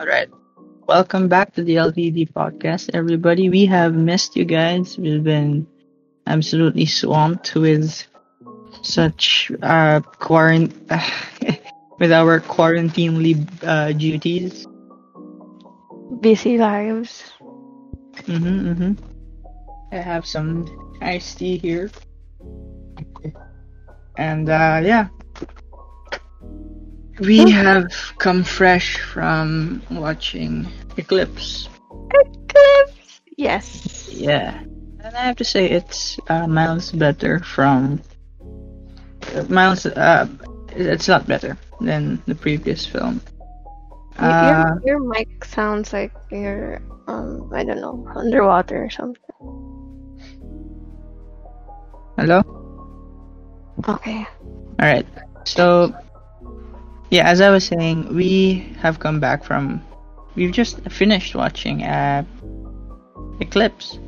All right. Welcome back to the LDD podcast, everybody. We have missed you guys. We've been absolutely swamped with such uh, quarant with our quarantine uh, duties. Busy lives. Mm-hmm, mm-hmm. I have some iced tea here. And uh, yeah, we have come fresh from watching Eclipse. Eclipse. Yes. Yeah, and I have to say it's uh, miles better from uh, miles. Uh, it's not better than the previous film. Y- Uh, your, your mic sounds like you're um I don't know underwater or something. hello. Okay. All right. So, yeah, as I was saying, we have come back from. We've just finished watching uh, Eclipse.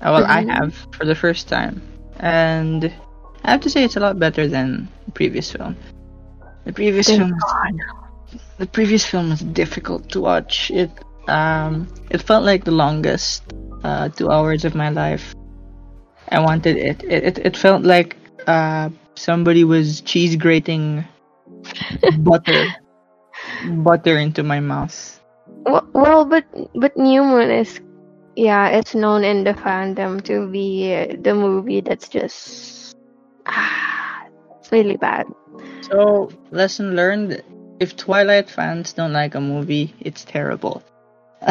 Uh, well, I Mhm. have for the first time, and I have to say it's a lot better than the previous film. The previous Thank film, the previous film was difficult to watch. It um, it felt like the longest uh, two hours of my life. I wanted it. It it, it felt like uh, somebody was cheese grating butter butter into my mouth. Well, well, but but New Moon is yeah, it's known in the fandom to be uh, the movie that's just ah, it's really bad. So lesson learned: if Twilight fans don't like a movie, it's terrible.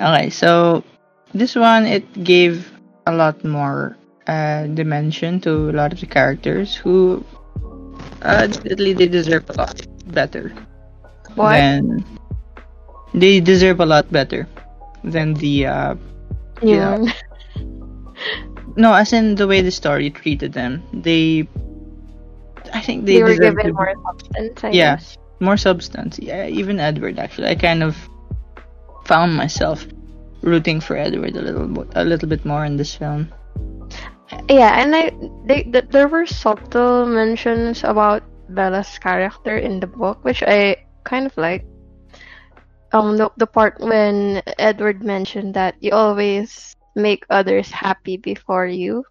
okay, so this one it gave a lot more uh, dimension to a lot of the characters who uh, admittedly they deserve a lot better What? than they deserve a lot better than the uh, yeah. No as in the way the story treated them they I think they, They, were given to- more substance. I Yeah. guess. more substance. Yeah, even Edward actually. I kind of found myself rooting for Edward a little a little bit more in this film. Yeah, and I they, th- there were subtle mentions about Bella's character in the book, which I kind of like. Um, the the part when Edward mentioned that you always make others happy before you.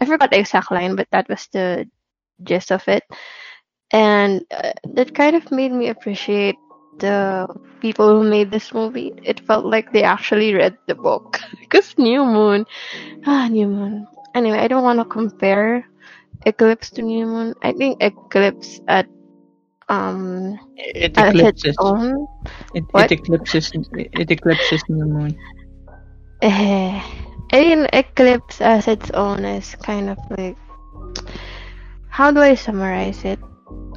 I forgot the exact line, but that was the gist of it, and uh, that kind of made me appreciate the people who made this movie. It felt like they actually read the book because New Moon, ah, New Moon. Anyway, I don't want to compare Eclipse to New Moon. I think Eclipse at um It at its eclipses. own. It, it eclipses. It eclipses New Moon. Eh, I mean, Eclipse as its own is kind of like how do I summarize it?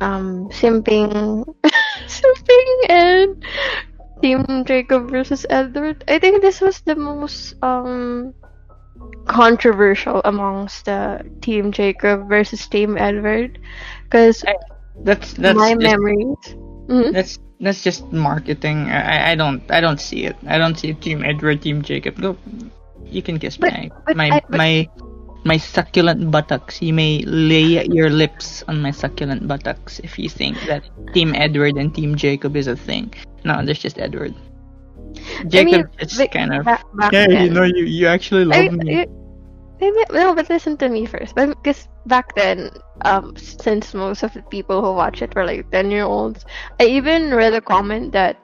Um, simping, simping, and Team Jacob versus Edward. I think this was the most um controversial amongst the Team Jacob versus Team Edward, because That's that's my just, memories. Mhm. that's that's just marketing. I, I don't I don't see it. I don't see it. Team Edward, Team Jacob. You can kiss But- my but my I- but- my my succulent buttocks. You may lay your lips on my succulent buttocks if you think that Team Edward and Team Jacob is a thing. No, there's just Edward. Jacob is but kind of back, back yeah. You know, you you actually I, love me. I- maybe no, but listen to me first. But because back then, um, since most of the people who watch it were like ten year olds, I even read a comment that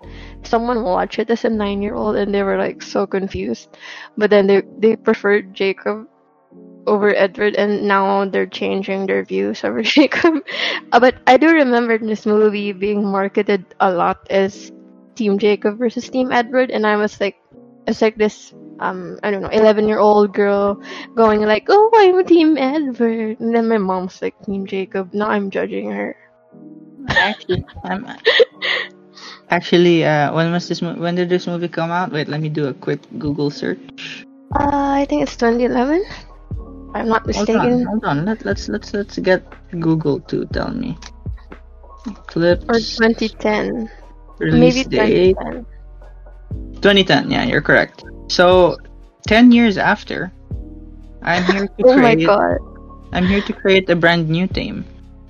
someone watched it as a nine year old and they were like so confused. But then they they preferred Jacob over Edward, and now they're changing their views over Jacob. Uh, but I do remember this movie being marketed a lot as Team Jacob versus Team Edward, and I was like, it's like this um I don't know, eleven year old girl going like, Oh, I'm a Team Edward and then my mom's like Team Jacob. Now I'm judging her. Actually, I'm actually. Uh, when was this? Mo- when did this movie come out? Wait, let me do a quick Google search. Uh I think it's twenty eleven. I'm not mistaken. Hold on, hold on. Let, let's let's let's get Google to tell me. Eclipse Or twenty ten. Release Maybe date twenty ten. 2010. Yeah, you're correct. So, 10 years after, I'm here to Oh my create. god. I'm here to create a brand new team,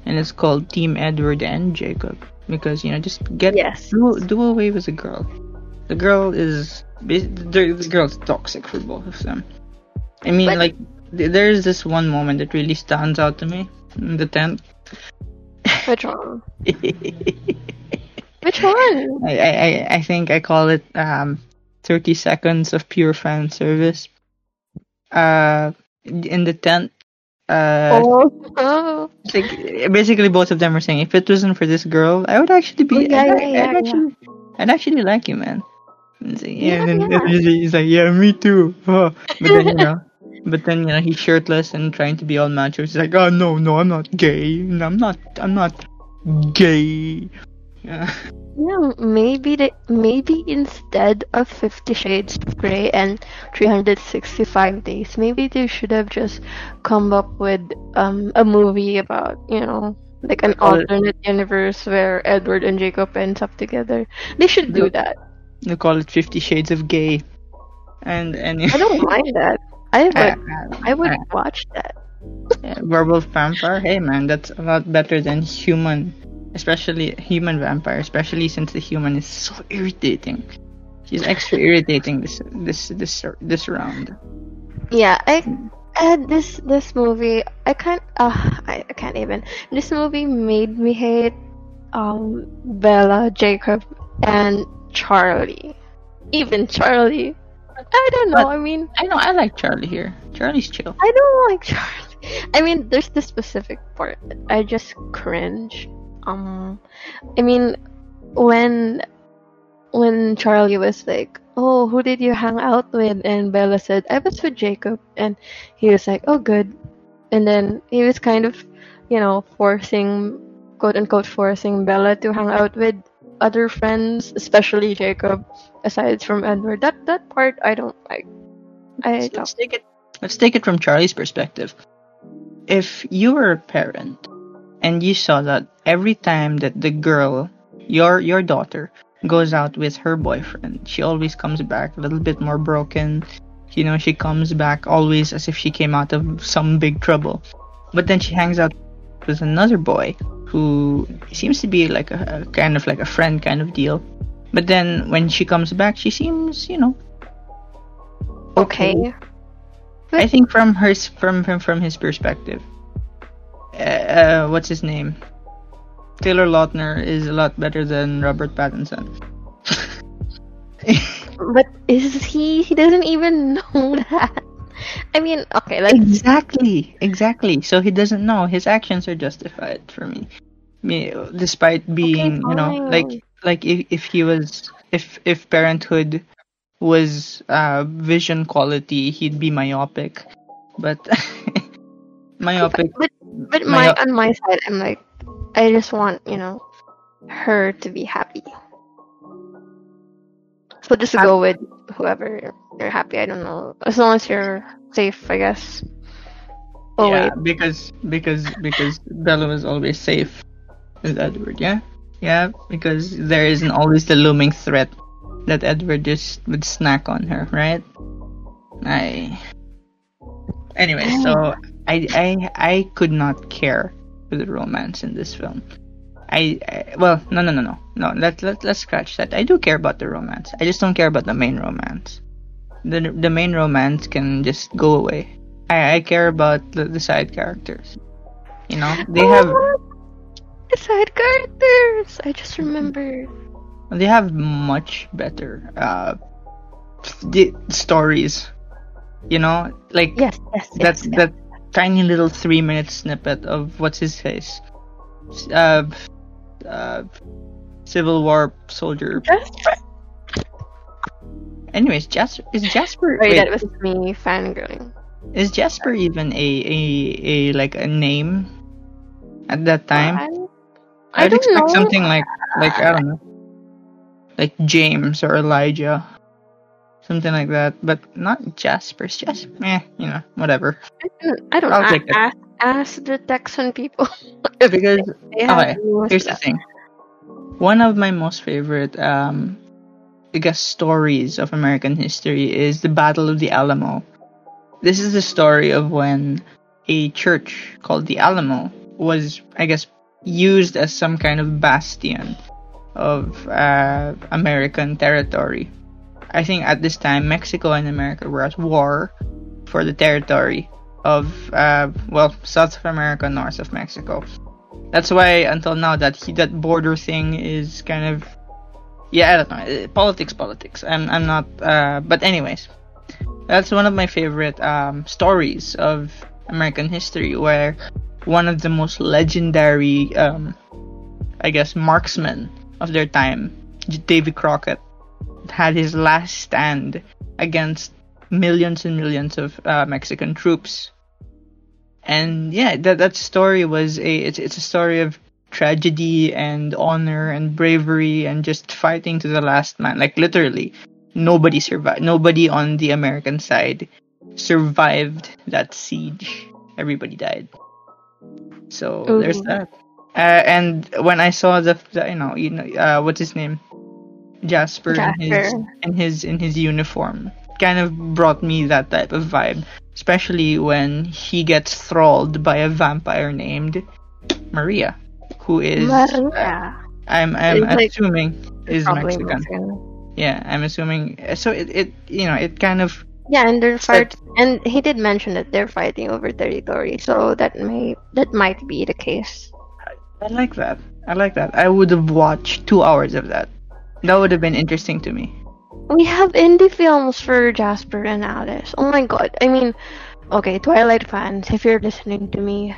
and it's called Team Edward and Jacob. because you know just get Yes. do, do away with the girl. The girl is the, girl's toxic for both of them. I mean, But- like th- there's this one moment that really stands out to me in the tent. Which one? Which one? I I I think I call it um 30 seconds of pure fan service. Uh, in the tent. Uh, oh. Like basically both of them were saying if it wasn't for this girl, I would actually be. Oh, yeah, I'd, yeah, I'd yeah, yeah. actually, I'd actually like you, man. So- Yeah, and then yeah. he's like, yeah, me too. Oh. But then you know, but then you know he's shirtless and trying to be all macho. He's like, oh no, no, I'm not gay. No, I'm not. I'm not gay. Yeah. Yeah, maybe the, maybe instead of Fifty Shades of Grey and 365 Days, maybe they should have just come up with um a movie about you know like an Call it- alternate universe where Edward and Jacob ends up together. They should do that. They call it Fifty Shades of Gay. And and I don't mind that. I would Uh, I would uh, watch that. Yeah, werewolf vampire. Hey man, that's a lot better than human, especially human vampire. Especially since the human is so irritating. She's extra irritating this this this this round. Yeah, I uh, this this movie I can't uh I, I can't even. This movie made me hate um Bella, Jacob, and Charlie. Even Charlie. I don't know. I mean, I know I like Charlie here. Charlie's chill. I don't like Charlie. I mean, there's this specific part I just cringe. Um, I mean, when when Charlie was like, "Oh, who did you hang out with?" and Bella said, "I was with Jacob," and he was like, "Oh, good," and then he was kind of, you know, forcing, quote unquote, forcing Bella to hang out with other friends, especially Jacob, aside from Edward. That that part I don't like. I Let's, don't. let's take it. Let's take it from Charlie's perspective. If you were a parent and you saw that every time that the girl, your your daughter, goes out with her boyfriend, she always comes back a little bit more broken. You know, she comes back always as if she came out of some big trouble. But then she hangs out with another boy who seems to be like a, a kind of like a friend kind of deal. But then when she comes back, she seems, you know, Okay. I think from her from from from his perspective, uh, uh, what's his name? Taylor Lautner is a lot better than Robert Pattinson. But is he? He doesn't even know that. I mean, okay, let's. exactly, exactly. So he doesn't know his actions are justified for me. Me, despite being, you know, like like if if he was if if Parenthood was uh vision quality, he'd be myopic. But myopic But but My- my on my side, I'm like, I just want you know, her to be happy. So just go with whoever you're happy. I don't know, as long as you're safe, I guess. Oh yeah, because because because Bella was always safe with Edward. Yeah, yeah, because there isn't always the looming threat that Edward just would snack on her, right? I. Anyway, so I I I could not care for the romance in this film. I, I well no no no no no let let let's scratch that. I do care about the romance. I just don't care about the main romance. The the main romance can just go away. I, I care about the, the side characters. You know, they have Oh, the side characters. I just remembered. they have much better uh the stories. You know, like Yes, yes, that yes. yes. that tiny little three minute snippet of what's his face, uh, uh, Civil War soldier. Just Anyways, Jasper is Jasper. Sorry, wait, that was me fangirling. is Jasper even a, a a like a name at that time? I I'd expect know. something like like I don't know, like James or Elijah, something like that. But not Jasper's Jasper. Eh, you know, whatever. I don't I'll know. take it. Ask, ask the Texan people. Because okay, here's the thing. One of my most favorite, um, I guess, stories of American history is the Battle of the Alamo. This is the story of when a church called the Alamo was, I guess, used as some kind of bastion of uh, American territory. I think at this time Mexico and America were at war for the territory of uh, well South of America, north of Mexico. That's why until now that he, that border thing is kind of yeah I don't know uh, politics politics. I'm I'm not uh, but anyways, that's one of my favorite um, stories of American history where one of the most legendary um, I guess marksmen of their time, Davy Crockett, had his last stand against millions and millions of uh, Mexican troops. And yeah, that that story was a it's it's a story of tragedy and honor and bravery and just fighting to the last man. Like literally, nobody survived. Nobody on the American side survived that siege. Everybody died. So Ooh. there's that. Uh, and when I saw the, the, you know you know uh, what's his name Jasper, Jasper. In, his, in his in his uniform kind of brought me that type of vibe especially when he gets thralled by a vampire named Maria who is Maria. Uh, I'm I'm it's assuming like, is Mexican. Mexican. Yeah, I'm assuming so it, it you know it kind of yeah, and they're fight, and he did mention that they're fighting over territory, so that may that might be the case. I like that. I like that. I would have watched two hours of that. That would have been interesting to me. We have indie films for Jasper and Alice. Oh my god. I mean, okay, Twilight fans, if you're listening to me,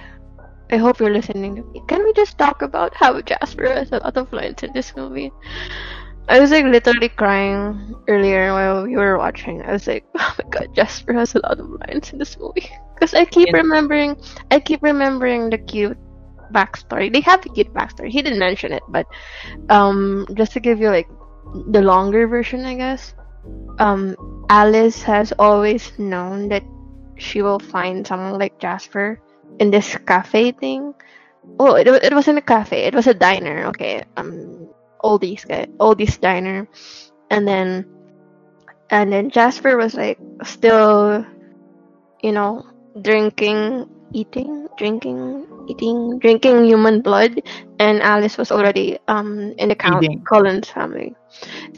I hope you're listening to me. Can we just talk about how Jasper has a lot of lines in this movie? I was like literally crying earlier while we were watching. I was like, oh my god, Jasper has a lot of lines in this movie. Because I keep remembering, I keep remembering the cute backstory. They have a cute backstory. He didn't mention it, but um, just to give you like the longer version, I guess. Um, Alice has always known that she will find someone like Jasper in this cafe thing. Oh, it, it wasn't a cafe. It was a diner. Okay. Um, oldies guy, oldies diner, and then, and then Jasper was like still, you know, drinking eating, drinking, eating, drinking human blood, and Alice was already um in the Count feeding. Cullen's family.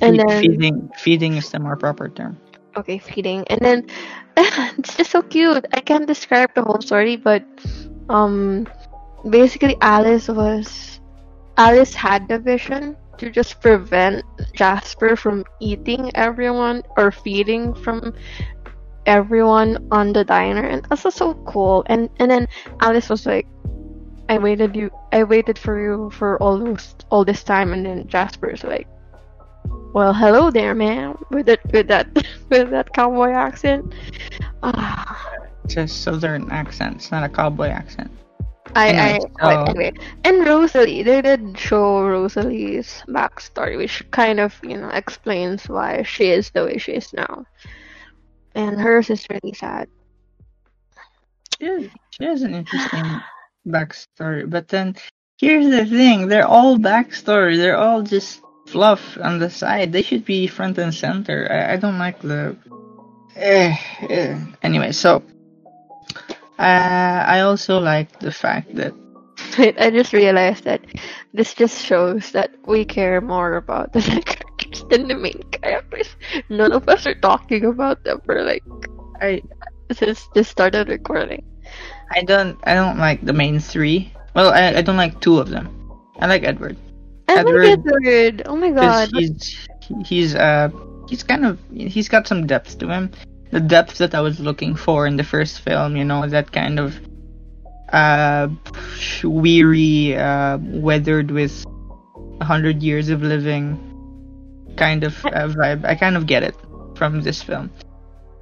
And Fe- then feeding, feeding is the more proper term. Okay, feeding, and then it's just so cute. I can't describe the whole story, but um, basically Alice was Alice had the vision to just prevent Jasper from eating everyone or feeding from everyone on the diner and that's so cool. And and then alice was like i waited you i waited for you for all those all this time. And then jasper's like well hello there man with that with that with that cowboy accent. Ah. just southern accent it's not a cowboy accent. I, anyway, I so... anyway, and Rosalie, they did show Rosalie's backstory, which kind of you know explains why she is the way she is now and hers is really sad. She has, she has an interesting backstory, but then here's the thing: they're all backstory. They're all just fluff on the side. They should be front and center. I, I don't like the. Eh, eh. Anyway, so uh, I also like the fact that. Wait, I just realized that this just shows that we care more about the than the main characters. None of us are talking about them for like I since this started recording. I don't I don't like the main three. Well, I, I don't like two of them. I like Edward. I Edward, like Edward. Oh my god. He's he's uh he's kind of he's got some depth to him. The depth that I was looking for in the first film, you know, that kind of uh weary, uh weathered with a hundred years of living kind of uh, vibe. I kind of get it from this film.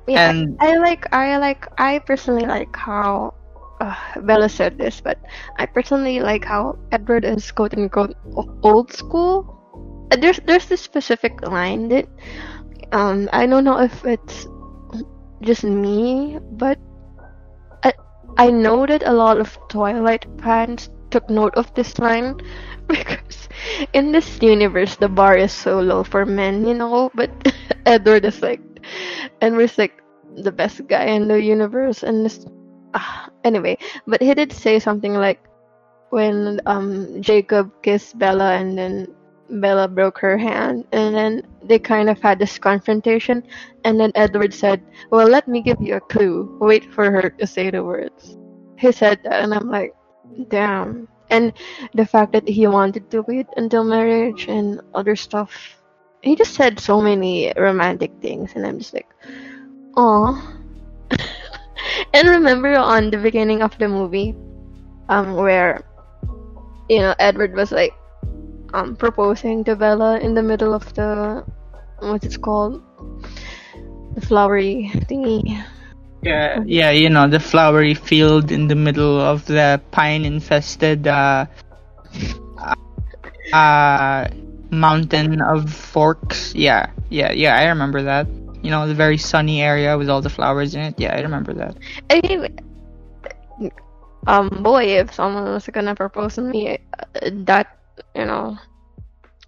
Yeah, and I, I like I like I personally like how uh, Bella said this, but I personally like how Edward is quote unquote old school. Uh, there's there's this specific line that um I don't know if it's just me, but I I know that a lot of Twilight fans took note of this line because in this universe the bar is so low for men, you know, but Edward is like Edward's like the best guy in the universe and this uh, anyway, but he did say something like when um Jacob kissed Bella and then Bella broke her hand and then they kind of had this confrontation and then Edward said, Well let me give you a clue. Wait for her to say the words. He said that and I'm like, damn. And the fact that he wanted to wait until marriage and other stuff. He just said so many romantic things and I'm just like, oh. and remember on the beginning of the movie, um, where you know Edward was like um proposing to Bella in the middle of the what's it called? The flowery thingy. Yeah, yeah, you know, the flowery field in the middle of the pine infested uh, uh, mountain of forks. Yeah, yeah, yeah, I remember that. You know, the very sunny area with all the flowers in it. Yeah, I remember that. I um, boy, if someone was gonna propose to me, uh, that you know,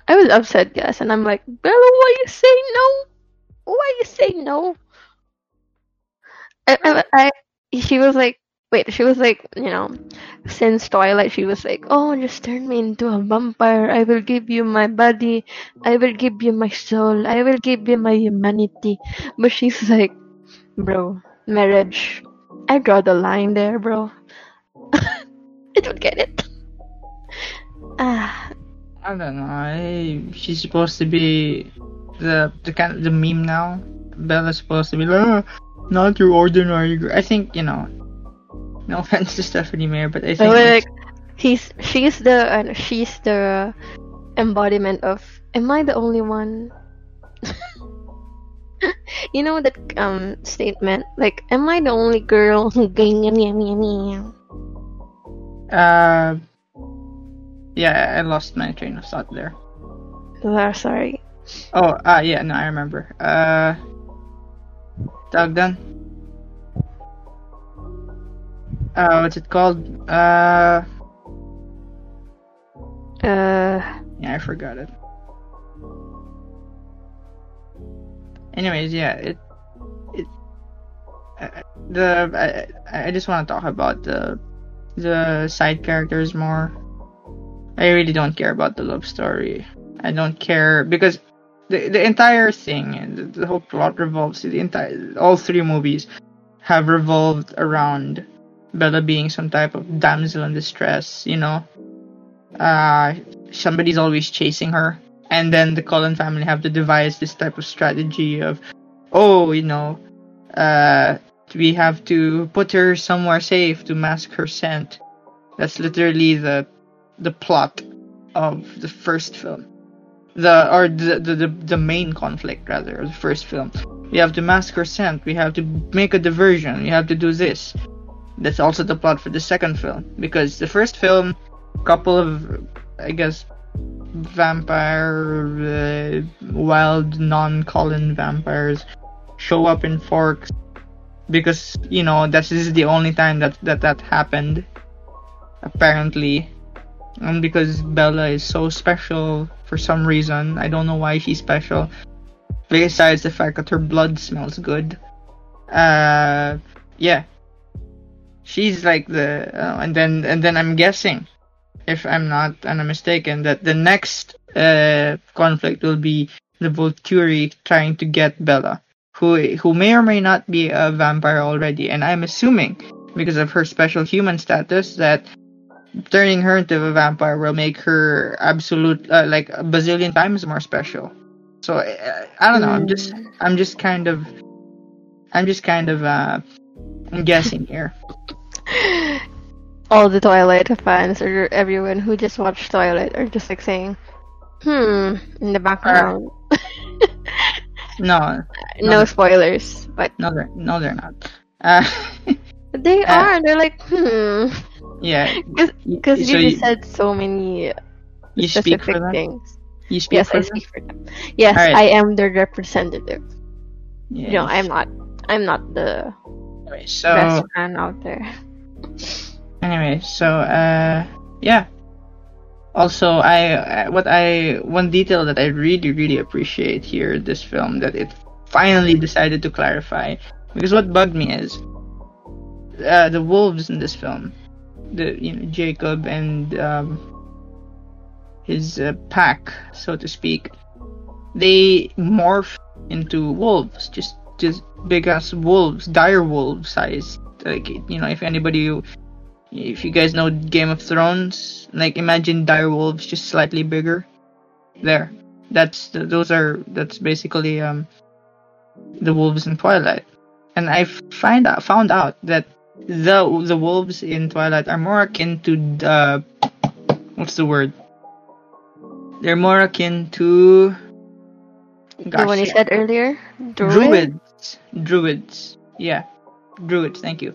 I was upset, yes, and I'm like, Bella, why you say no? Why you say no? I, I, I, she was like, wait, she was like, you know, since Twilight, she was like, oh, just turn me into a vampire. I will give you my body. I will give you my soul. I will give you my humanity. But she's like, bro, marriage. I draw the line there, bro. I don't get it. Ah. I don't know. I, she's supposed to be the the kind of the meme now. Bella's supposed to be like, oh, not your ordinary girl. I think you know. No offense to Stephenie Meyer, but I think like he's she's the uh, she's the embodiment of. Am I the only one? you know that um statement like, am I the only girl who Uh, yeah, I lost my train of thought there. Oh, sorry. Oh, ah, yeah, no, I remember. Uh, Dogdan. Uh, what's it called? Uh, Uh, yeah, I forgot it. Anyways, yeah, it, it, uh, the I, I just want to talk about the the side characters more. I really don't care about the love story. I don't care because the the entire thing the, the whole plot revolves the entire all three movies have revolved around Bella being some type of damsel in distress, you know. Uh somebody's always chasing her. And then the Cullen family have to devise this type of strategy of oh, you know, uh we have to put her somewhere safe to mask her scent. That's literally the the plot of the first film the or the, the the the main conflict rather the first film. We have to mask her scent. We have to make a diversion. We have to do this. That's also the plot for the second film because the first film, couple of I guess vampire uh, wild non-Cullen vampires show up in Forks because you know this is the only time that that that happened apparently and because Bella is so special for some reason. I don't know why she's special. Besides the fact that her blood smells good. Uh, yeah. She's like the, uh, and then and then I'm guessing, if I'm not and I'm mistaken, that the next uh, conflict will be the Volturi trying to get Bella, who who may or may not be a vampire already, and I'm assuming because of her special human status that turning her into a vampire will make her absolute uh, like a bazillion times more special. So uh, I don't know. I'm just I'm just kind of I'm just kind of uh I'm guessing here. All the Twilight fans or everyone who just watched Twilight are just like saying, "Hmm," in the background. Uh, no, no, spoilers, but no, they're no, they're not. Uh, they uh, are. They're like, hmm. Yeah, because so you, you said so many you specific things. You speak yes, for I them? speak for them. Yes, right. I am the representative. Yes. No, I'm not. I'm not the anyway, so, best man out there. Anyway, so uh, yeah. Also, I what I one detail that I really really appreciate here this film that it finally decided to clarify because what bugged me is uh, the wolves in this film the you know Jacob and um, his uh, pack, so to speak, they morph into wolves, just just big ass wolves, dire wolf size. Like you know, if anybody, if you guys know Game of Thrones, like imagine dire wolves just slightly bigger. There, that's those are that's basically um the wolves in Twilight, and I find out found out that the the wolves in Twilight are more akin to the what's the word? They're more akin to Gosh, the one you said earlier? Druid? Druids. Druids. Yeah. Druids, thank you.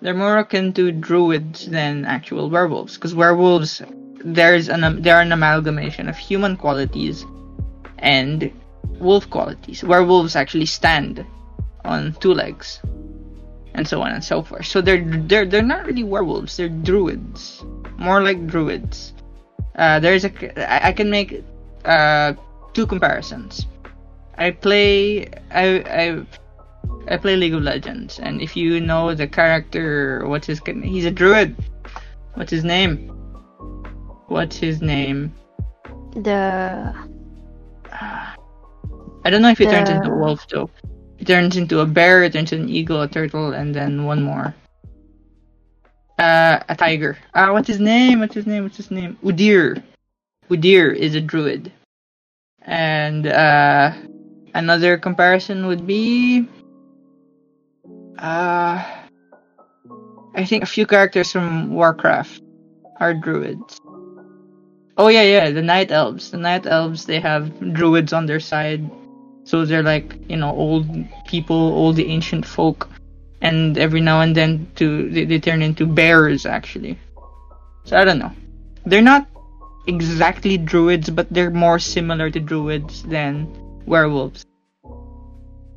They're more akin to druids than actual werewolves. Because werewolves, there's an they're an amalgamation of human qualities and wolf qualities. Werewolves actually stand on two legs. And so on and so forth. So they're they're they're not really werewolves, they're druids. More like druids. Uh, there's a I, I can make uh, two comparisons. I play I I I play League of Legends, and if you know the character, what's his he's a druid. What's his name? What's his name? The I don't know if he the... turns into a wolf though. He turns into a bear, it turns into an eagle, a turtle, and then one more. Uh, a tiger. Ah, uh, what's his name? What's his name? What's his name? Udyr. Udyr is a druid. And uh Another comparison would be uh I think a few characters from Warcraft are druids. Oh yeah, yeah, the night elves. The night elves they have druids on their side. So they're like, you know, old people, old ancient folk. And every now and then to they, they turn into bears actually. So I don't know. They're not exactly druids, but they're more similar to druids than werewolves.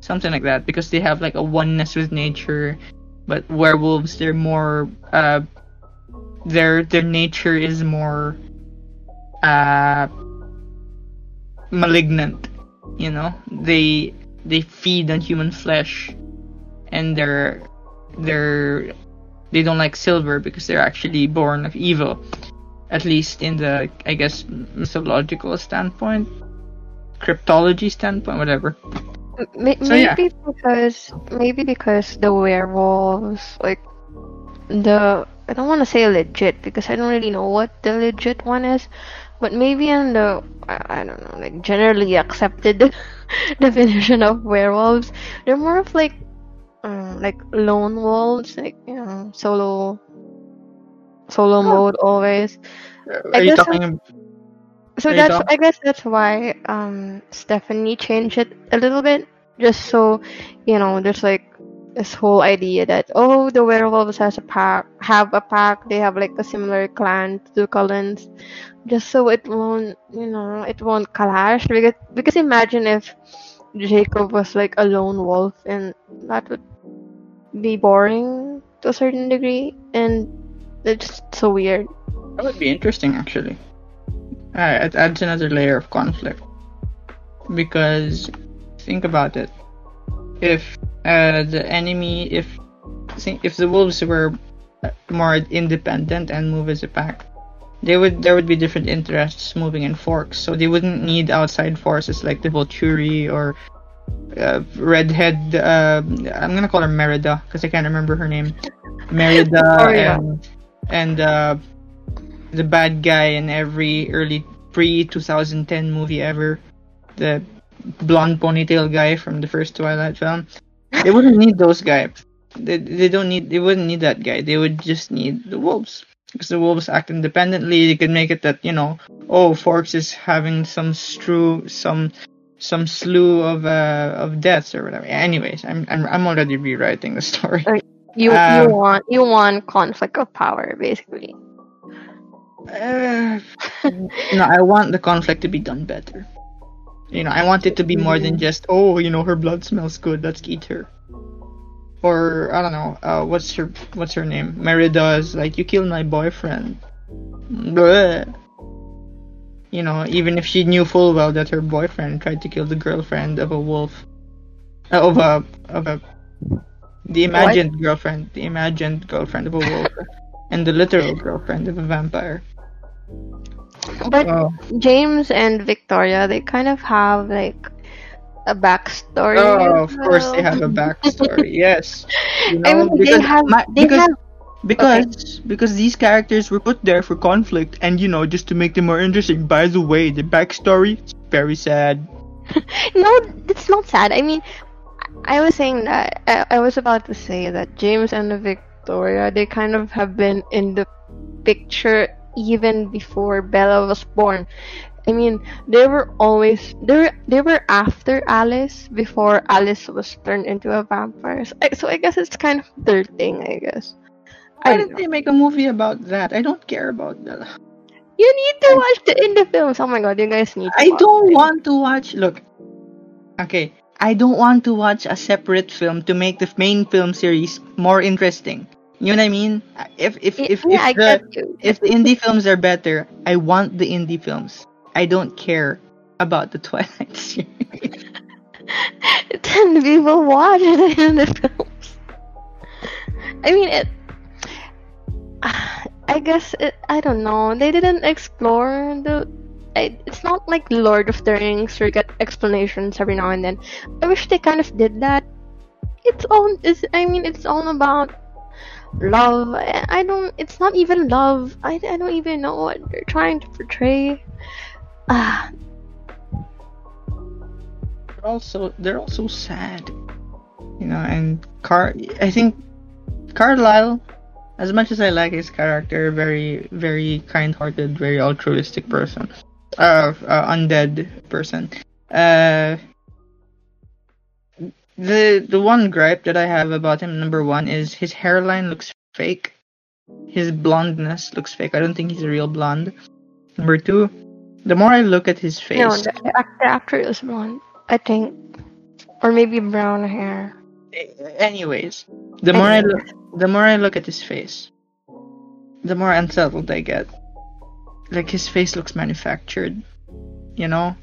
Something like that because they have like a oneness with nature, but werewolves they're more uh their their nature is more uh malignant, you know? They they feed on human flesh and they're they're they don't like silver because they're actually born of evil at least in the i guess mythological standpoint cryptology standpoint, whatever. maybe so, yeah. because maybe because the werewolves like the I don't want to say legit because I don't really know what the legit one is, but maybe in the I, I don't know like generally accepted definition of werewolves, they're more of like um, like lone wolves, like you know solo solo oh. mode always. Are I you talking? So that's I guess that's why um Stephenie changed it a little bit, just so you know, there's like this whole idea that oh the werewolves has a pack have a pack, they have like a similar clan to the Cullens, just so it won't you know it won't clash because because imagine if Jacob was like a lone wolf and that would be boring to a certain degree and it's so weird. That would be interesting actually. Uh, it adds another layer of conflict because think about it if uh, the enemy if if the wolves were more independent and move as a pack they would there would be different interests moving in forks so they wouldn't need outside forces like the Volturi or uh, redhead uh, i'm gonna call her merida because i can't remember her name merida oh, yeah. and and uh, the bad guy in every early pre 2010 movie ever, the blonde ponytail guy from the first Twilight film. They wouldn't need those guys. They, they don't need they wouldn't need that guy. They would just need the wolves because the wolves act independently. you could make it that you know, oh, Forks is having some strew some some slew of uh of deaths or whatever. Anyways, I'm I'm I'm already rewriting the story. You um, you want you want conflict of power basically. Uh, no, I want the conflict to be done better. You know, I want it to be more than just, oh, you know, her blood smells good, let's eat her. Or I don't know, uh, what's her what's her name? Merida's like, you killed my boyfriend. Bleh. You know, even if she knew full well that her boyfriend tried to kill the girlfriend of a wolf, uh, of a of a the imagined what? girlfriend, the imagined girlfriend of a wolf. and the literal girlfriend of a vampire. But Oh, James and Victoria, they kind of have like a backstory. oh of course they have a backstory. yes, you I know, mean, they because have. my- they because have. because because these characters were put there for conflict and you know just to make them more interesting. By the way, the backstory is very sad. No, it's not sad. I mean, I was saying that I, I was about to say that James and Victoria they kind of have been in the picture even before Bella was born. I mean, they were always they were they were after Alice before Alice was turned into a vampire. So I, so I guess it's kind of their thing. I guess. I Why don't know. they make a movie about that? I don't care about that. You need to watch the in the films. Oh my god, you guys need. To I don't it. want to watch. Look, okay, I don't want to watch a separate film to make the main film series more interesting. You know what I mean? If if if yeah, if the if the indie films are better, I want the indie films. I don't care about the Twilight series. then we will watch it in the films. I mean, it. I guess it. I don't know. They didn't explore the. I, it's not like Lord of the Rings where you get explanations every now and then. I wish they kind of did that. It's all. Is I mean, it's all about love. I, I don't. It's not even love. I, I don't even know what they're trying to portray. Ah, They're also they're also sad, you know. And Car, I think Carlisle, as much as I like his character, very very kind-hearted, very altruistic person, uh, uh undead person. Uh, the the one gripe that I have about him, number one, is his hairline looks fake. His blondness looks fake. I don't think he's a real blonde. Number two, the more I look at his face, no, the, the act- actor is blonde. I think, or maybe brown hair. anyways, the more I look, the more I look at his face, the more unsettled I get. Like his face looks manufactured, you know.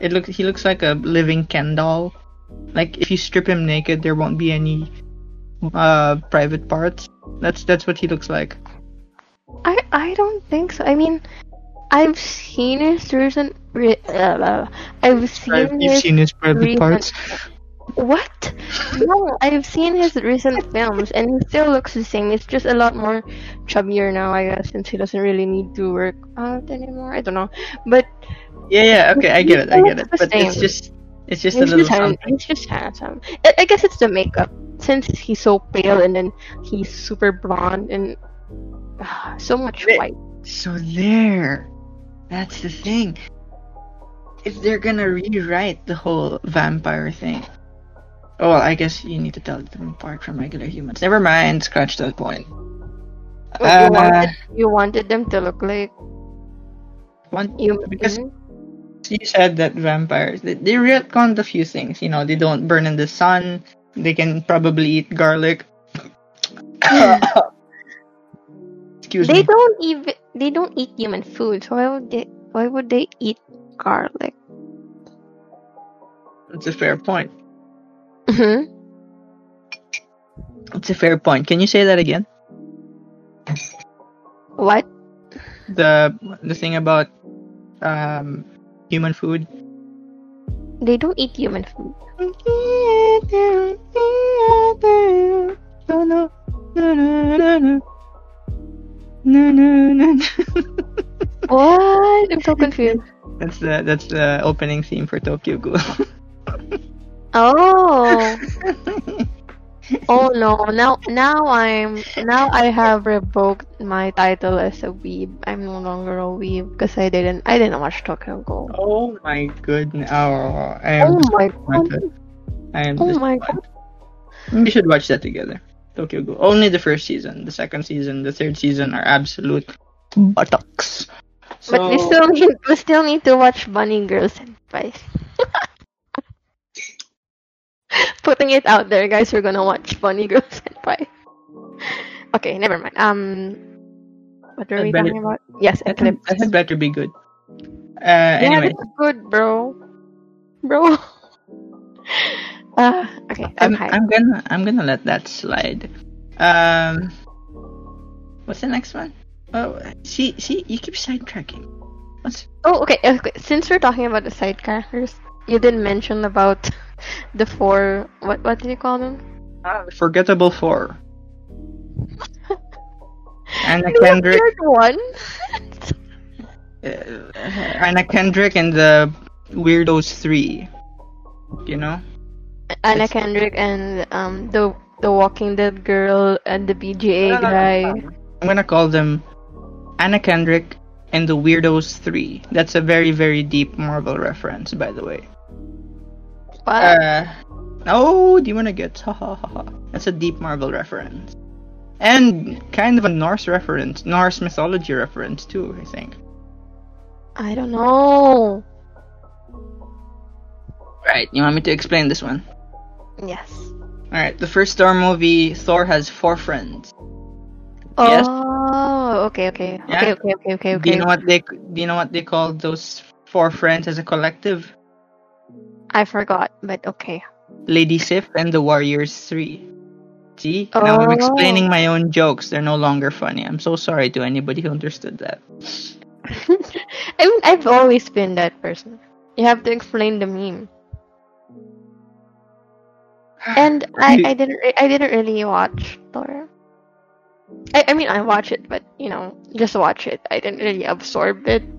It look he looks like a living Ken doll. Like if you strip him naked, there won't be any uh private parts. That's that's what he looks like. I I don't think so. I mean, I've seen his recent. Re- uh, I've seen You've his seen his private recent- parts. What? No, I've seen his recent films, and he still looks the same. It's just a lot more chubbier now, I guess, since he doesn't really need to work out anymore. I don't know, but Yeah, yeah. Okay, I get it. I get it. But it's just it's just a little just, something. he's just handsome. I, I guess it's the makeup, since he's so pale and then he's super blonde and ah, so much white. So there. That's the thing. If they're gonna rewrite the whole vampire thing. Oh well, I guess you need to tell them apart from regular humans. Never mind, scratch that point. What, Uh, you, wanted, you wanted them to look like one, you because you said that vampires they, they retconned a few things. You know, they don't burn in the sun. They can probably eat garlic. Excuse They me. don't even they don't eat human food, so why would they why would they eat garlic? That's a fair point. Mhm. It's a fair point. Can you say that again? what? The the thing about um human food. They don't eat human food. What? I'm so confused. that's the that's the opening theme for Tokyo Ghoul. Oh. Oh no. Now now I'm now I have revoked my title as a weeb. I'm no longer a weeb because I didn't I didn't watch Tokyo Ghoul. oh my goodness! Oh, I am Oh my god. I am Oh my disappointed. We should watch that together. Tokyo Ghoul. Only the first season. The second season, the third season are absolute buttocks. But we still need we still need to watch Bunny Girls and Spice. Putting it out there, guys, we're gonna watch Bunny Girls and Spice. Okay, never mind. Um, what were we Better- talking about? Yes, That had, Eclipse. that had better be good. Uh, Yeah, anyway, good, bro. Bro. Uh, okay, I'm, I'm. I'm gonna I'm gonna let that slide. Um, What's the next one? Oh, see, see, you keep sidetracking. What's Oh, okay, okay. Since we're talking about the side characters, you didn't mention about the four. What what did you call them? ah, the forgettable four? Anna Kendrick, one. uh, Anna Kendrick, and the Weirdos three. You know? Anna It's- Kendrick and um the the Walking Dead girl and the BGA guy. I'm gonna call them Anna Kendrick and the Weirdos three. That's a very very deep Marvel reference, by the way. What? Uh, oh, do you wanna get? Ha ha ha ha. That's a deep Marvel reference, and kind of a Norse reference, Norse mythology reference too. I think. I don't know. Right. You want me to explain this one? Yes. All right. The first Thor movie, Thor has four friends. Yes. Oh, okay, okay, Yeah. okay, okay, okay, okay, Do you know what they? Do you know what they call those four friends as a collective? I forgot, but okay. Lady Sif and the Warriors Three. See? Now I'm explaining Oh. my own oh. jokes. They're no longer funny. I'm so sorry to anybody who understood that. I mean, I've always been that person. You have to explain the meme. And I, I didn't, re- I didn't really watch Thor. I, I mean, I watch it, but you know, just watch it. I didn't really absorb it.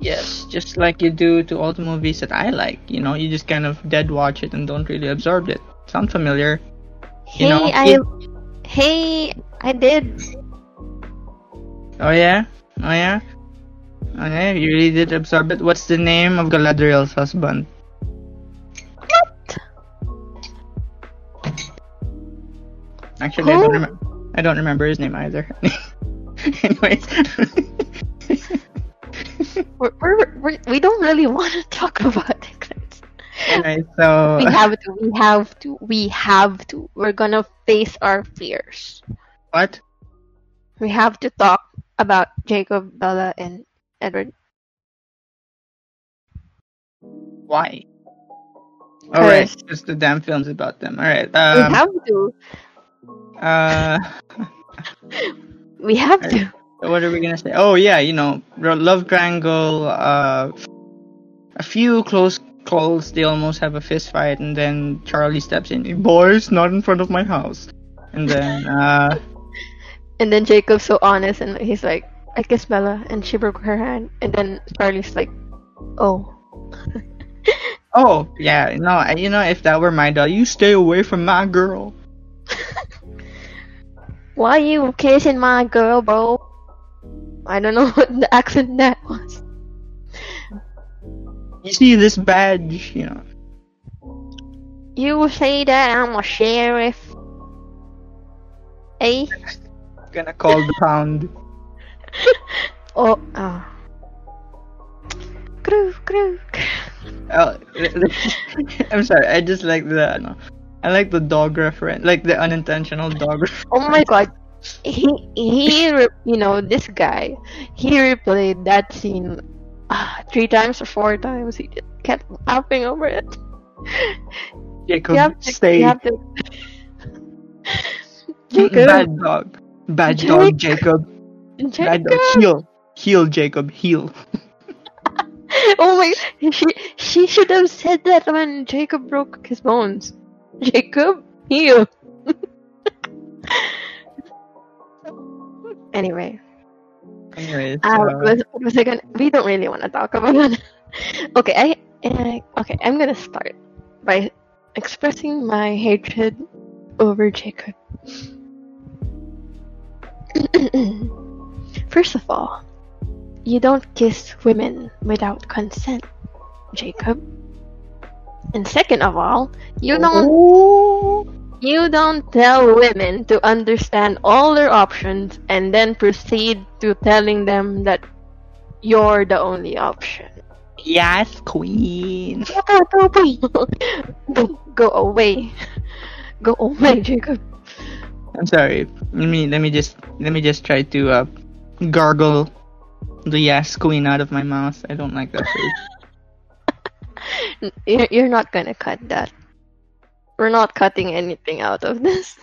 Yes, just like you do to all the movies that I like. You know, you just kind of dead watch it and don't really absorb it. Sound familiar? Hey, You know, I, it- hey, I did. Oh yeah? Oh yeah? Oh yeah, you really did absorb it. What's the name of Galadriel's husband? Actually, I don't remember. I don't remember his name either. Anyways. We're, we're, we're, we don't really want to talk about it. so we have to. We have to. We have to. We're gonna face our fears. what? We have to talk about Jacob, Bella, and Edward. Why? Alright, Cause- just the damn films about them. Alright. we Um, have to. Uh, We have to. what are we gonna say? Oh yeah, you know, love triangle. Uh, a few close calls. They almost have a fist fight, and then Charlie steps in. Boys, not in front of my house. And then, uh, And then Jacob's so honest, and he's like, "I kissed Bella, and she broke her hand." And then Charlie's like, "Oh." oh yeah, no, you know, if that were my dog, you stay away from my girl. Why you kissing my girl, bro? I don't know what the accent that was. You see this badge, you know. You say that I'm a sheriff. Eh? Gonna call the pound. Oh, oh. Crew, crew. Oh, I'm sorry. I just like the. No, I like the dog reference, like the unintentional dog. Reference. Oh my god. He, he, re- you know, this guy, he replayed that scene uh, three times or four times. He just kept laughing over it. Jacob, You have to, stay. you have to. Jacob, Bad dog. Bad dog, Jacob. Bad Jacob. dog. Heal. Heal, Jacob. Heal. Oh my! She she should have said that when Jacob broke his bones. Jacob, heal. anyway, Anyways, uh, uh, what was I gonna? We don't really want to talk about that. okay, I uh, okay. I'm gonna start by expressing my hatred over Jacob. First of all, you don't kiss women without consent, Jacob. And second of all, you don't oh, you don't tell women to understand all their options and then proceed to telling them that you're the only option. yes, queen. Go away. Go away, Jacob. I'm sorry. Let me let me just let me just try to uh, gargle the yes queen out of my mouth. I don't like that phrase. You're you're not gonna cut that. We're not cutting anything out of this.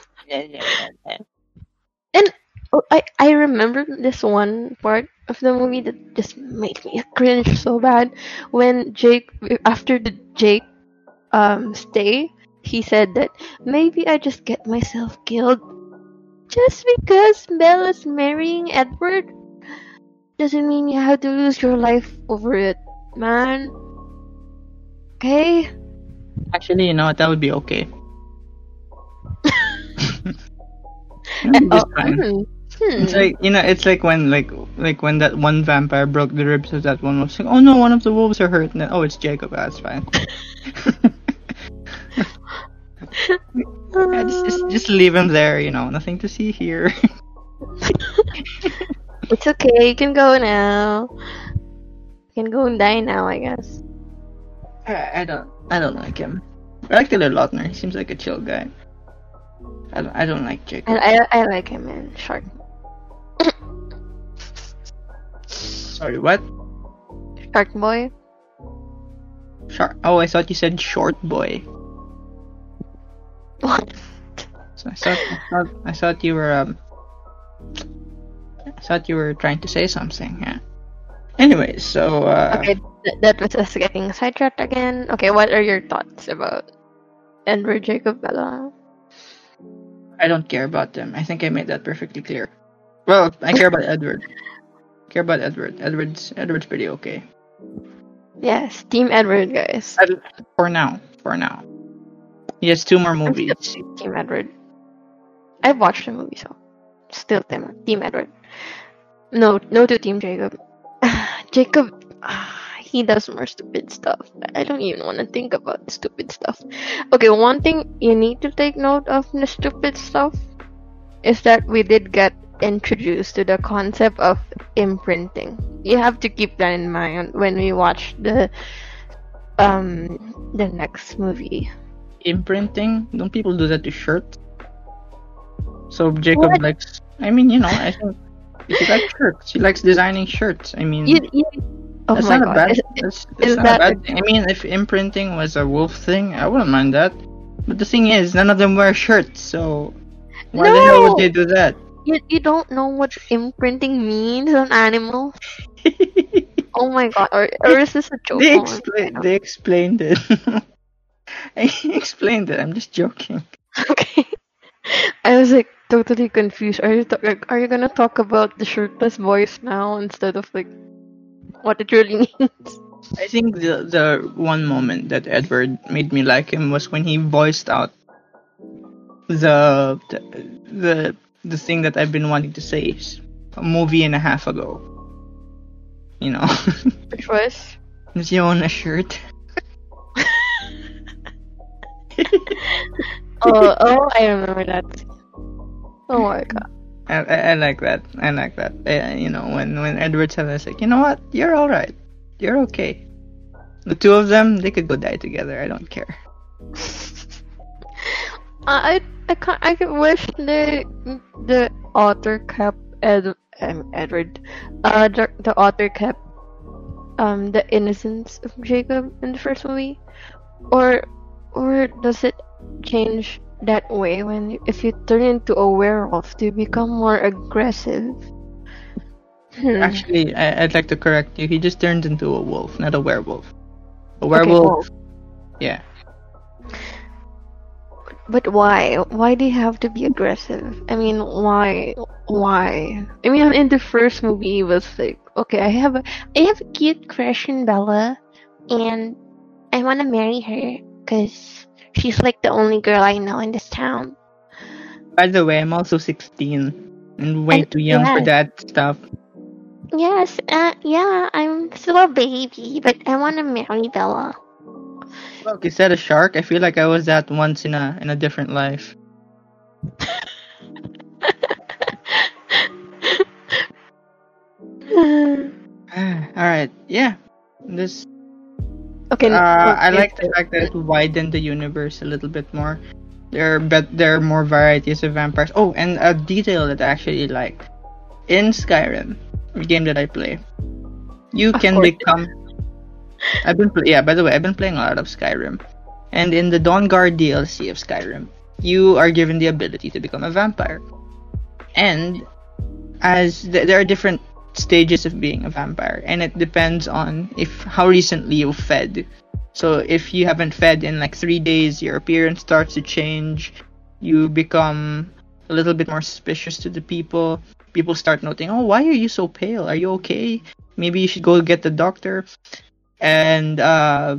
Oh, I I remember this one part of the movie that just made me cringe so bad when Jake after the Jake um stay he said that maybe I just get myself killed just because Bella's marrying Edward doesn't mean you have to lose your life over it, man. Okay? Actually, you know what? That would be okay. That would be Oh, hmm, hmm. It's like you know, it's like when like like when that one vampire broke the ribs of that one was like, oh no, one of the wolves are hurt. And then, oh, it's Jacob. That's fine. Yeah, just, just just leave him there. You know, nothing to see here. It's okay, you can go now. You can go and die now, I guess. I, I don't I don't like him. I like Taylor Lautner. He seems like a chill guy. I don't I don't like Jacob. I, I, I like him in Shark. Sorry, what? Shark Boy. Shark. Oh, I thought you said short boy. What? So I thought I thought, I thought you were um. I thought you were trying to say something. Yeah. Anyway, so uh, Okay, th- that was us getting sidetracked again. Okay, what are your thoughts about Edward Jacob Bella? I don't care about them. I think I made that perfectly clear. Well, I care about Edward. I care about Edward. Edward's Edward's pretty okay. Yes, Team Edward, guys. For now. For now. He has two more I'm movies. still Team Edward. I've watched the movie, so still Team Team Edward. No, no to Team Jacob. Jacob, he does more stupid stuff. I don't even want to think about stupid stuff. Okay, one thing you need to take note of the stupid stuff is that we did get introduced to the concept of imprinting. You have to keep that in mind when we watch the um the next movie. Imprinting. Don't people do that to shirts? So Jacob What? likes. I mean, you know, I think he likes shirts. He likes designing shirts. I mean, You, you, oh that's not god. a bad. Is- that's, that's not that a bad thing. I mean, if imprinting was a wolf thing, I wouldn't mind that. But the thing is, none of them wear shirts, so why the hell would they do that? You, you don't know what imprinting means on animals? Oh my god, or, or is this a joke? Oh they Oh, explained. They explained it. I explained it. I'm just joking. okay. I was like totally confused. Are you like, are you gonna talk about the shirtless voice now instead of like what it really means? I think the the one moment that Edward made me like him was when he voiced out the the the, the thing that I've been wanting to say a movie and a half ago. You know, Which was does he own a shirt? oh oh I remember that. Oh my god. I, I, I like that. I like that. Uh, you know, when when Edward was like, you know what? You're all right. You're okay. The two of them, they could go die together. I don't care. I I can't, I wish the the author kept Ed um, Edward, uh the, the author kept um the innocence of Jacob in the first movie, or or does it change that way when if you turn into a werewolf do you become more aggressive? Hmm. Actually, I, I'd like to correct you. He just turned into a wolf, not a werewolf. A Okay, werewolf, well, yeah. But why? Why do you have to be aggressive? I mean, why? Why? I mean, in the first movie, he was like, okay, I have a, I have a cute crush on Bella, and I want to marry her because she's like the only girl I know in this town. By the way, I'm also 16 and way And- too young for that stuff. Yes, uh, yeah, I'm still a baby, but I want to marry Bella. Look, is that a shark. I feel like I was that once in a in a different life. All right, yeah. This okay, Uh, I like the fact that it widened the universe a little bit more. There are bet there are more varieties of vampires. Oh, and a detail that I actually like in Skyrim, the game that I play, you Of can course. become. I've been pl- yeah. By the way, I've been playing a lot of Skyrim, and in the Dawnguard DLC of Skyrim, you are given the ability to become a vampire, and as th- there are different stages of being a vampire, and it depends on if how recently you fed. So if you haven't fed in like three days, your appearance starts to change. You become a little bit more suspicious to the people. People start noting, oh, why are you so pale? Are you okay? Maybe you should go get the doctor. And uh,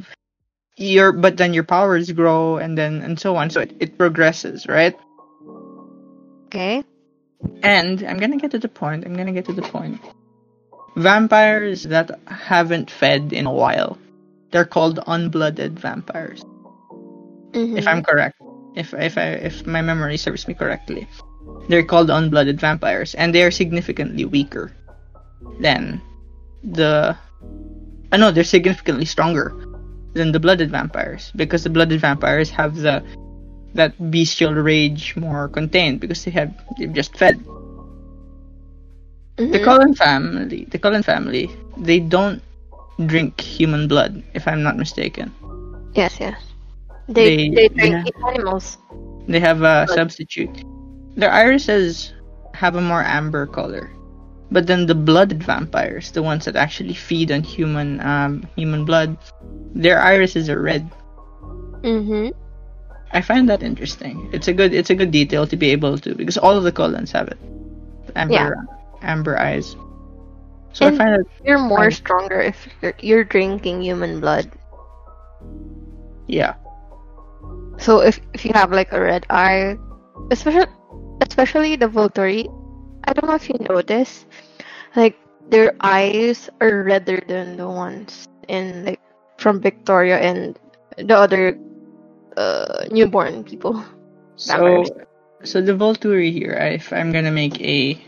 your but then your powers grow, and then and so on. So it, it progresses, right? Okay. And I'm gonna get to the point. I'm gonna get to the point. Vampires that haven't fed in a while, they're called unblooded vampires. Mhm. If I'm correct, if if I if my memory serves me correctly, they're called unblooded vampires, and they are significantly weaker than the. I know they're significantly stronger than the blooded vampires because the blooded vampires have the that bestial rage more contained because they have they've just fed. The Mhm. Cullen family, the Cullen family, they don't drink human blood, if I'm not mistaken. Yes, yes. They They- they, drink yeah. animals. They have a Blood. substitute. Their irises have a more amber color, but then the blooded vampires, the ones that actually feed on human um, human blood, their irises are red. Mm-hmm. I find that interesting. It's a good it's a good detail to be able to because all of the Cullens have it, amber amber eyes. So I find that You're more Fine. stronger if you're, you're drinking human blood. yeah So if if you have like a red eye, especially especially the Volturi, I don't know if you notice, like their eyes are redder than the ones in like from Victoria and the other uh, newborn people. So, so the Volturi here, if I'm gonna make a,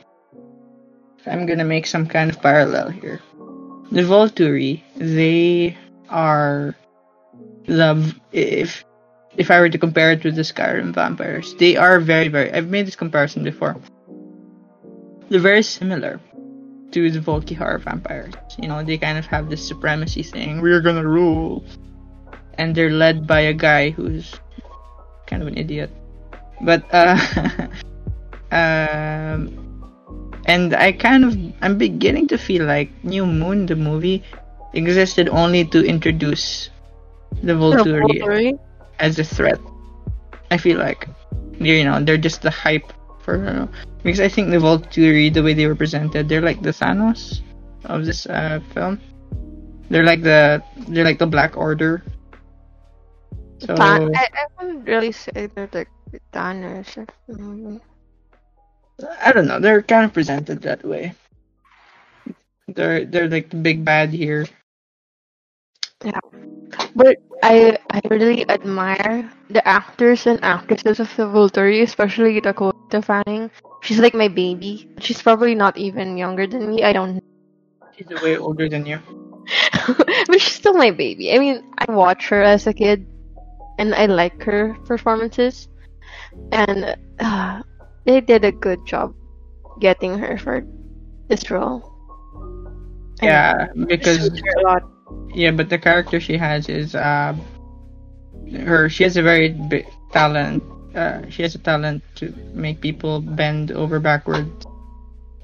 I'm gonna make some kind of parallel here, the Volturi, they are the if if I were to compare it with the Skyrim vampires, they are very very. I've made this comparison before. They're very similar to the Volkihar vampires. You know, they kind of have this supremacy thing. We're gonna rule, and they're led by a guy who's kind of an idiot but uh um and i kind of i'm beginning to feel like new moon the movie existed only to introduce the volturi as a threat i feel like you know they're just the hype for because i think the volturi the way they were presented they're like the thanos of this uh film they're like the they're like the black order so I, I wouldn't really say they're like Thanos. or something. I don't know. They're kind of presented that way. They're they're like the big bad here. Yeah, but I I really admire the actors and actresses of the Volturi, especially Dakota Fanning. She's like my baby. She's probably not even younger than me. I don't know. She's way older than you. but she's still my baby. I mean, I watch her as a kid, and I like her performances, and uh, they did a good job getting her for this role. And Yeah, because a lot. yeah, but the character she has is uh, her. She has a very big talent. Uh, she has a talent to make people bend over backwards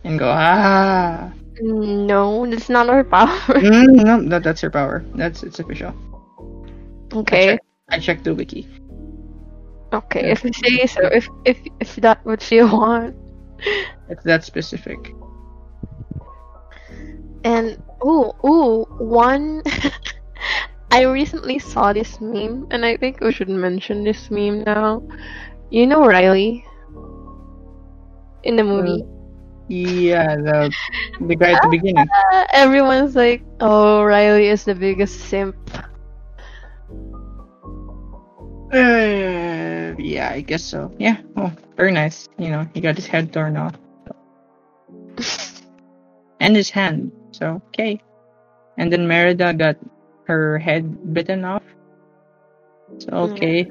and go ah. No, that's not her power. Mm, no, that, that's her power. That's it's official. okay, I checked the wiki. Okay. If you say so, if if if that's what you want, It's that specific. and ooh ooh one. I recently saw this meme, and I think we should mention this meme now. You know Riley in the movie. Yeah, the the guy at the beginning. Uh, everyone's like, "Oh, Riley is the biggest simp." Uh, yeah, I guess so. Yeah, oh, very nice. You know, he got his head torn off. and his hand. So, okay. And then Merida got her head bitten off. So, okay.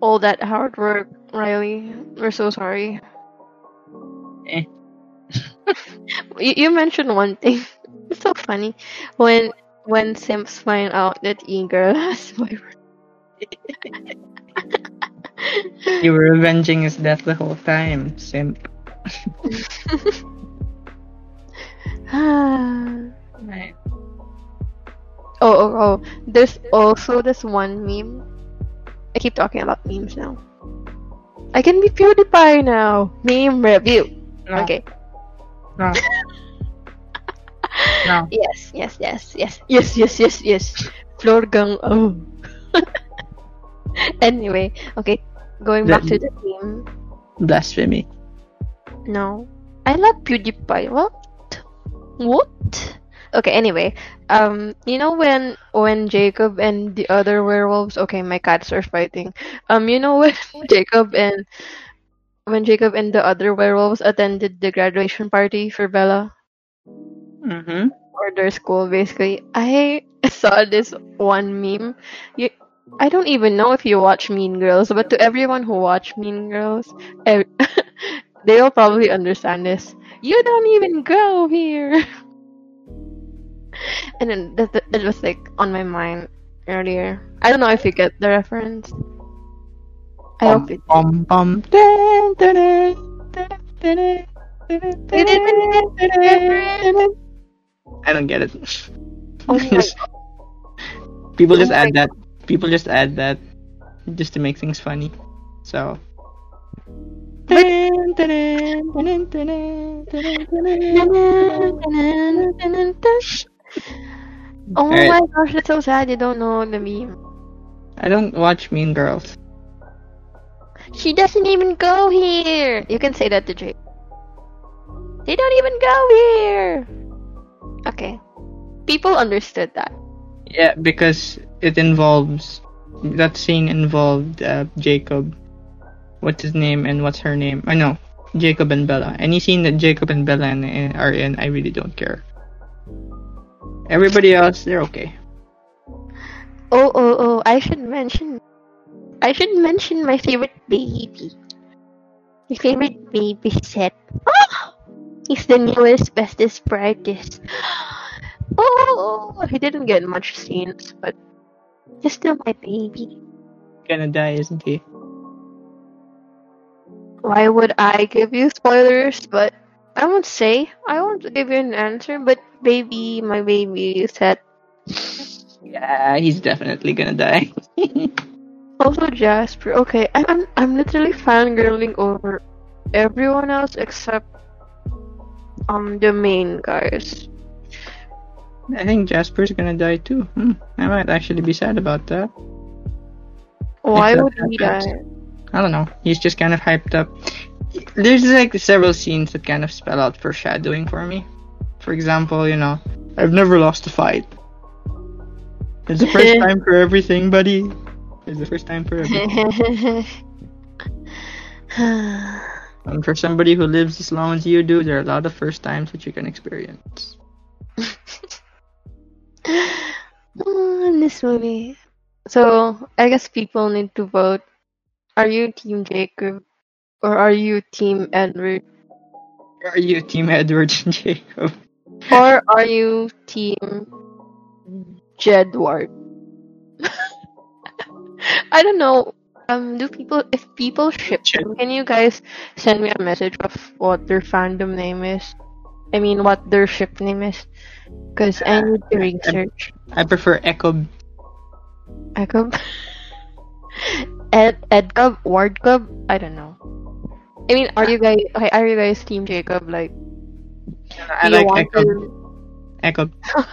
All that hard work, Riley. We're so sorry. Eh. you, you mentioned one thing. It's so funny when when Sims find out that E-girl has boyfriend. You were avenging his death the whole time, simp. Right. Oh, oh, oh. There's also this one meme. I keep talking about memes now. I can be PewDiePie now. Meme review. No. Okay. No. no. Yes, yes, yes, yes, yes, yes, yes, yes. Floor gang. Oh. anyway, okay. Going back to the theme. Blasphemy. No. I love PewDiePie. What? What? Okay, anyway. Um, you know when when Jacob and the other werewolves okay, my cats are fighting. Um, you know when Jacob and when Jacob and the other werewolves attended the graduation party for Bella Mm-hmm. or their school basically. I saw this one meme. You, I don't even know if you watch Mean Girls, but to everyone who watch Mean Girls, ev- they'll probably understand this. You don't even go here. and then that, was like on my mind earlier. I don't know if you get the reference. I hope. Bum, bum, I don't get it. Oh People just add God. that people just add that just to make things funny. So. Oh my gosh, that's so sad. You don't know the meme. I don't watch Mean Girls. She doesn't even go here. You can say that to Jake. They don't even go here. Okay. People understood that. Yeah, because it involves that scene involved uh, Jacob. What's his name and what's her name? I know Jacob and Bella. Any scene that Jacob and Bella in, are in, I really don't care. Everybody else, they're okay. Oh, oh, oh, I should mention. I should mention my favorite baby. My favorite baby Seth. Oh! He's the newest, bestest, brightest. Oh, he didn't get much scenes, but he's still my baby. Gonna die, isn't he? Why would I give you spoilers? But I won't say. I won't give you an answer. But baby, my baby Seth. Yeah, he's definitely gonna die. Also Jasper. Okay, I'm I'm, I'm literally fangirling over everyone else except um the main guys. I think Jasper's gonna die too. Hmm. I might actually be sad about that. Why that would he happens. die? I don't know. He's just kind of hyped up. There's like several scenes that kind of spell out foreshadowing for me. For example, you know, I've never lost a fight. It's the first time for everything, buddy. It's the first time for everything. and for somebody who lives as long as you do, there are a lot of first times that you can experience. Oh, in this movie. So I guess people need to vote. Are you Team Jacob or are you Team Edward? Are you Team Edward and Jacob? Or are you Team Jedward? I don't know. Um, do people if people ship them, can you guys send me a message of what their fandom name is? I mean, what their ship name is? Because I need to research. I prefer Echo. Echo, Ed, Edcub, Wardcub. I don't know. I mean, are you guys? okay, Are you guys Team Jacob? Like, I do you like want Echo. to? Echo.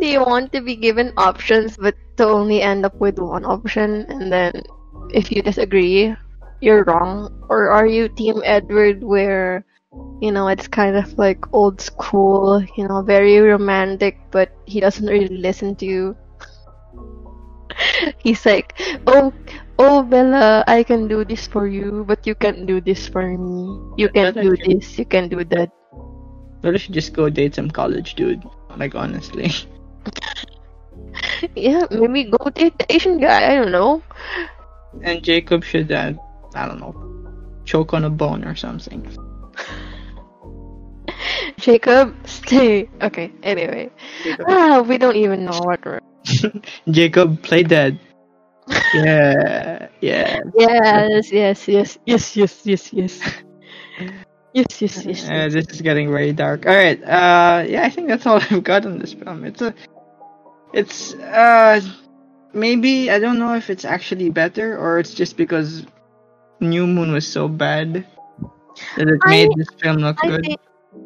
Do you want to be given options but to only end up with one option and then if you disagree, you're wrong? Or are you Team Edward where, you know, it's kind of like old school, you know, very romantic, but he doesn't really listen to you? He's like, oh, oh, Bella, I can do this for you, but you can't do this for me. You can't do this, you can do that. I should just go date some college dude. Like honestly. Yeah, maybe go date the Asian guy, I don't know. And Jacob should, uh, I don't know, choke on a bone or something. Jacob, stay. Okay, anyway. Jacob, Ah, we don't even know what we're. Jacob play dead. Yeah, yeah. Yes, yes, yes, yes, yes, yes, yes. Yes, yes, yes. Uh, this is getting very dark. All right. Uh, yeah, I think that's all I've got on this film. It's a, it's uh, maybe I don't know if it's actually better or it's just because New Moon was so bad that it I- made this film look I good. think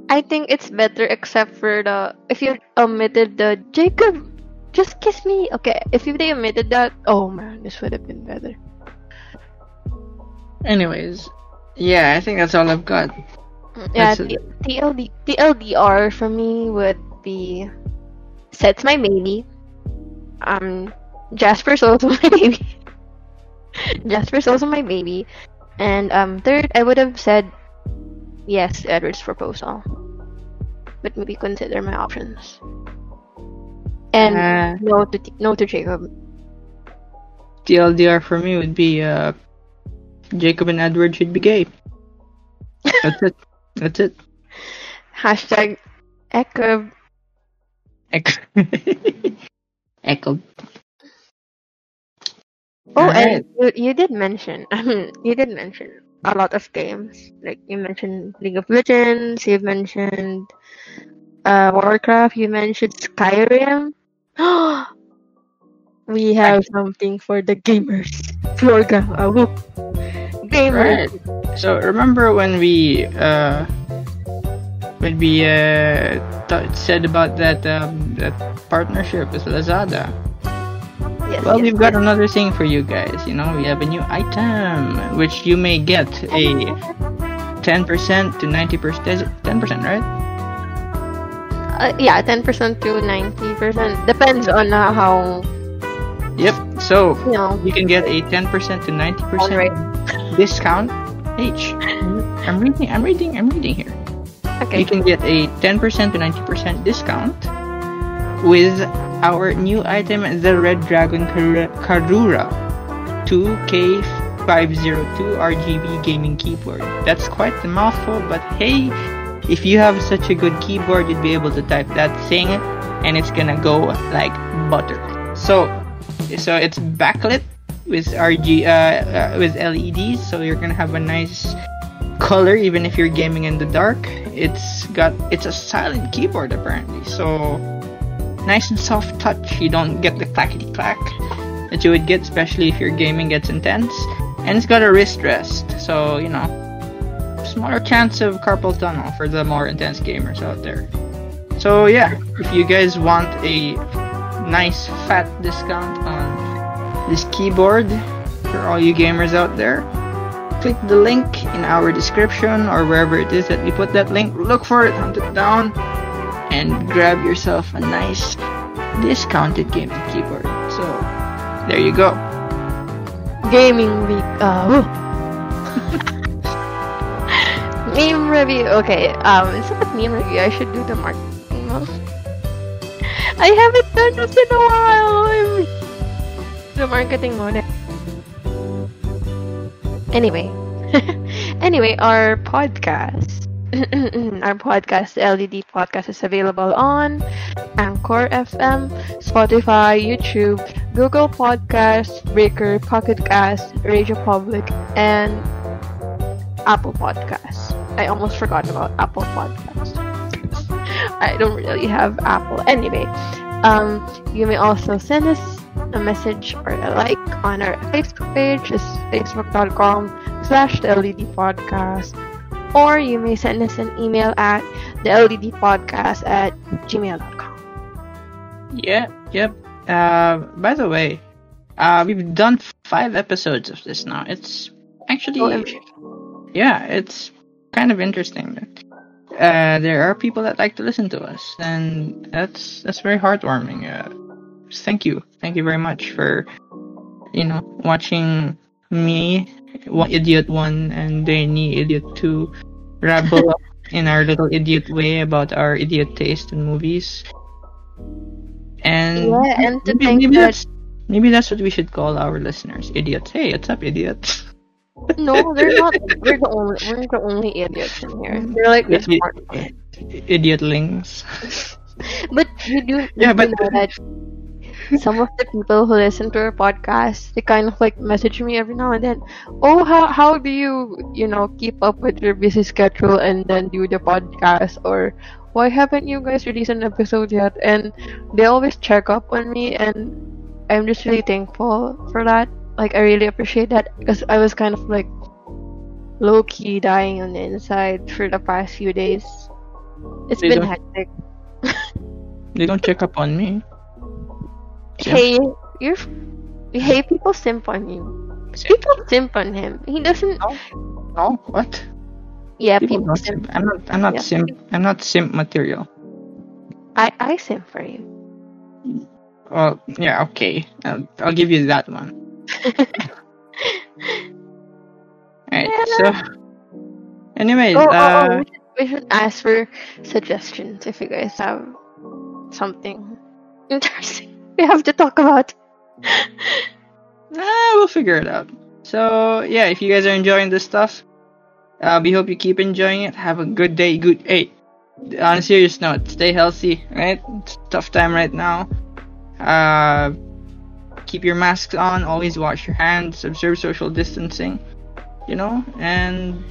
I think it's better except for the if you omitted the Jacob, just kiss me. Okay, if you they omitted that, oh man, this would have been better. Anyways, yeah, I think that's all I've got. Yeah, That's T- TLD TLDR for me would be Seth's my baby. Um, Jasper's also my baby. Jasper's also my baby. And um, third, I would have said yes to Edward's proposal, but maybe consider my options. And Uh, no to no to Jacob. TLDR for me would be uh, Jacob and Edward should be gay. That's it. That's it. Hashtag. Echo. Echo. Oh, and you, you did mention, you did mention a lot of games. Like you mentioned League of Legends, you mentioned uh, Warcraft, you mentioned Skyrim. we have something for the gamers. Florga, uh. Gamers. Right. So remember when we uh when we uh th- said about that um that partnership with Lazada? Yes, Well, yes, we've got yes. another thing for you guys. You know, we have a new item which you may get a 10% to 90%. 10%, right? Uh, yeah, 10% to 90%. Depends on uh, how, Yep. So you know, you can get a 10% to 90% Alright. discount. H. I'm reading. I'm reading. I'm reading here. okay. you can get a 10% to 90% discount with our new item, the Redragon Kar- Karura 2K502 RGB gaming keyboard. That's quite a mouthful, but hey, if you have such a good keyboard, you'd be able to type that thing and it's gonna go like butter. So, so it's backlit with RG uh, uh, with LEDs, so you're gonna have a nice color even if you're gaming in the dark. It's got it's a silent keyboard apparently, so nice and soft touch. You don't get the clackety clack that you would get, especially if your gaming gets intense. And it's got a wrist rest, so you know, smaller chance of carpal tunnel for the more intense gamers out there. So yeah, if you guys want a nice fat discount on this keyboard for all you gamers out there, click the link in our description or wherever it is that we put that link. Look for it, hunt it down, and grab yourself a nice discounted gaming keyboard. So there you go. Gaming week. Uh, meme review. Okay. Um, instead of meme review, I should do the marketing. I haven't done this in a while. The marketing mode. Anyway, anyway, our podcast, our podcast, LDD podcast, is available on Anchor FM, Spotify, YouTube, Google Podcasts, Breaker, Pocket Cast, Radio Public, and Apple Podcasts. I almost forgot about Apple Podcasts. I don't really have Apple. Anyway, um, you may also send us a message or a like on our Facebook page. It's facebook.com slash the LDD podcast. Or you may send us an email at the LDD podcast at gmail.com. Yeah, yep. Uh, by the way, uh, we've done five episodes of this now. It's actually, OMG. yeah, it's kind of interesting. Uh, there are people that like to listen to us, and that's that's very heartwarming. Uh, thank you, thank you very much for, you know, watching me, one idiot one, and Danie idiot two, rabble up in our little idiot way about our idiot taste in movies. And Yeah, and to maybe, think maybe that- that's maybe that's what we should call our listeners, idiots. Hey, what's up, idiots? No, they're not. We're the only. We're the only idiots in here. They're like the smart. Idiotlings. But you do. Yeah, you but- know that some of the people who listen to our podcast, they kind of like message me every now and then. Oh, how how do you you know keep up with your busy schedule and then do the podcast or why haven't you guys released an episode yet? And they always check up on me, and I'm just really thankful for that. Like I really appreciate that because I was kind of like low key dying on the inside for the past few days. It's They been hectic. They don't check up on me. Hey, you're. Hey, people simp on you. People simp on him. He doesn't. No, what? Yeah, People people simp. simp. I'm not. I'm not Yeah. simp. I'm not simp material. I I simp for you. Well, yeah, okay. I'll, I'll give you that one. Alright, so. Anyways, Oh, oh, uh, oh, we, should, we should ask for suggestions if you guys have something interesting we have to talk about. ah, we'll figure it out. So, yeah, if you guys are enjoying this stuff, uh, we hope you keep enjoying it. Have a good day, good. Hey, on a serious note, stay healthy, right? It's a tough time right now. Uh, keep your masks on, always wash your hands, observe social distancing, you know, and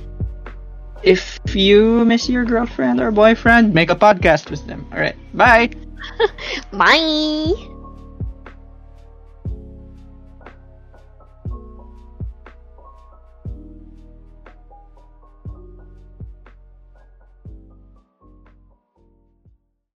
if you miss your girlfriend or boyfriend, make a podcast with them. Alright, bye! Bye.